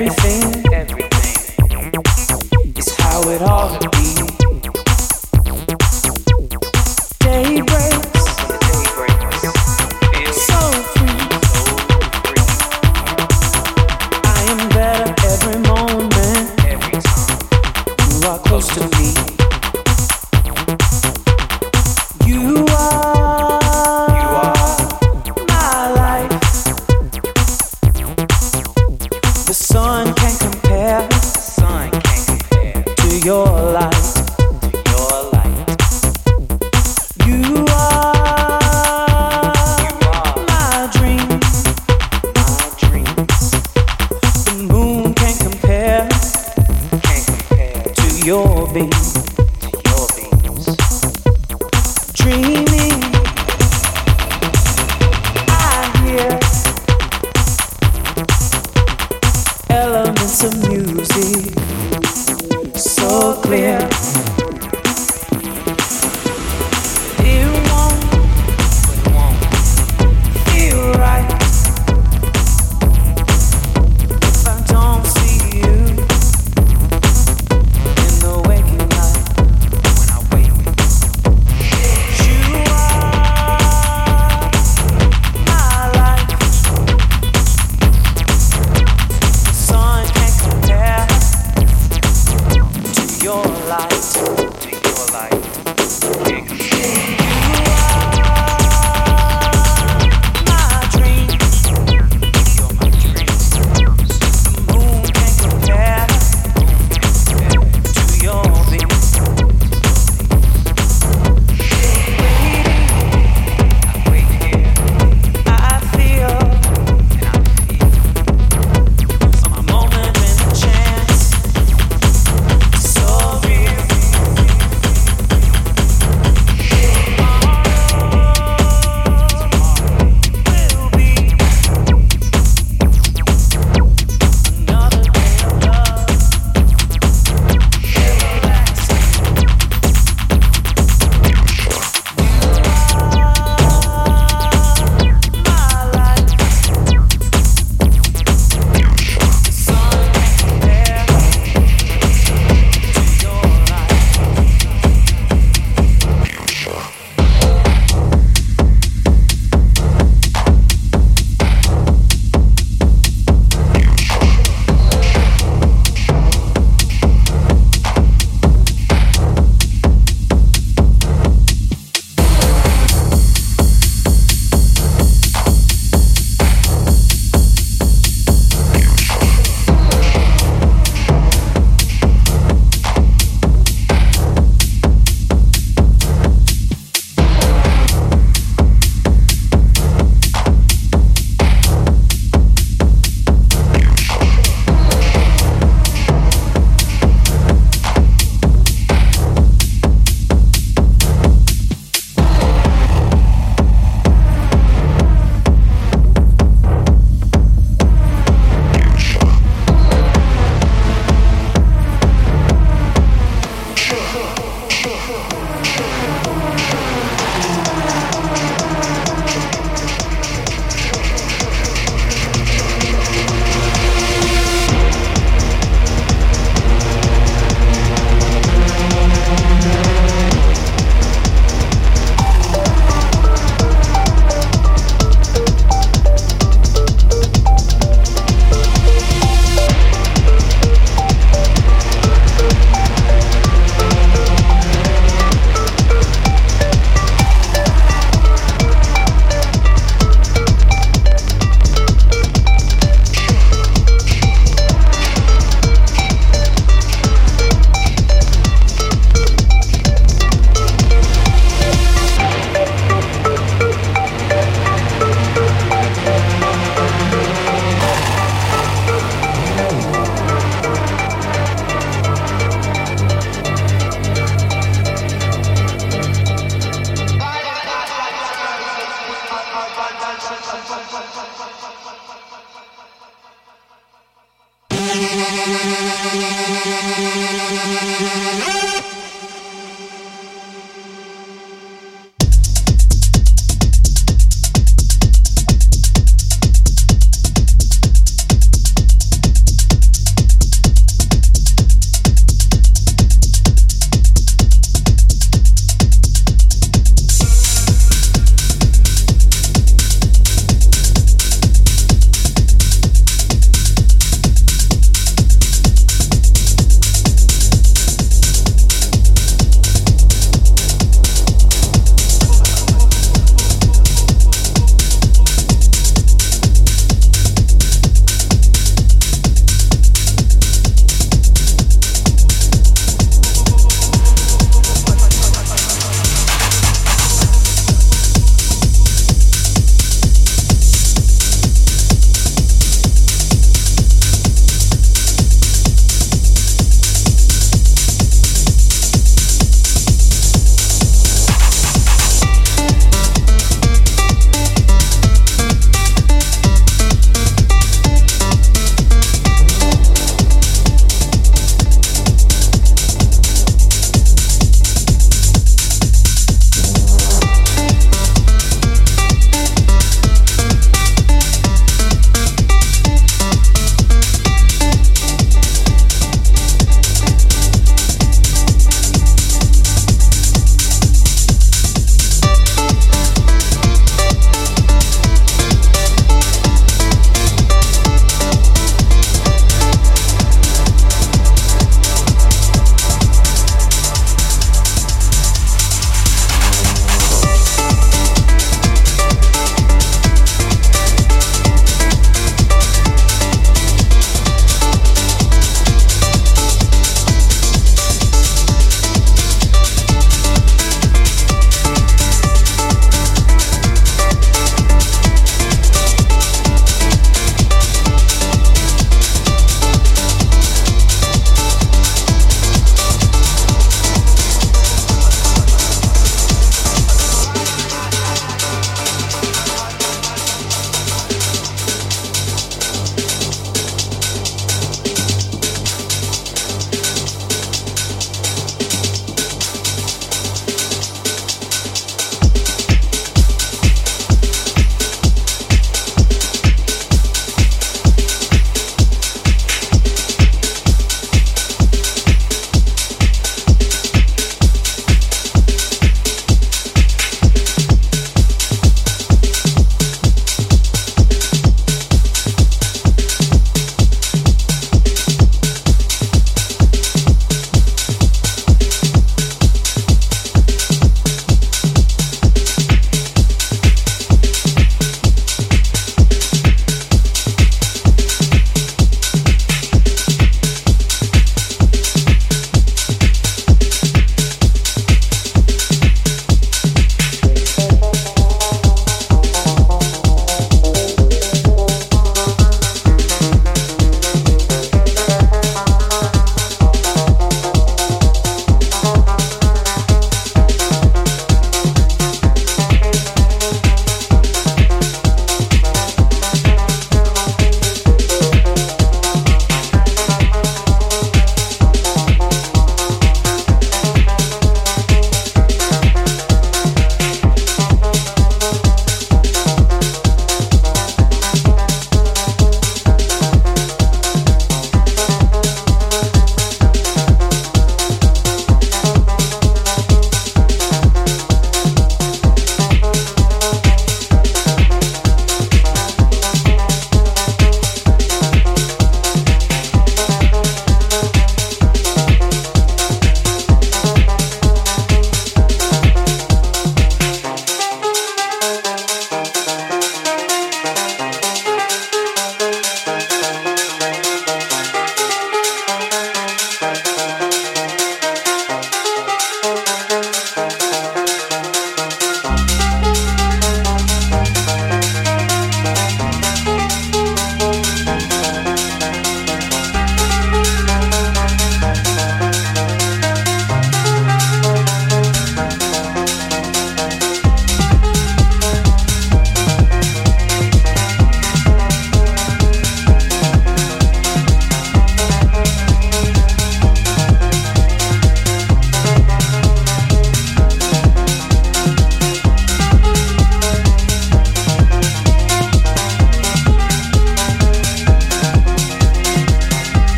everything.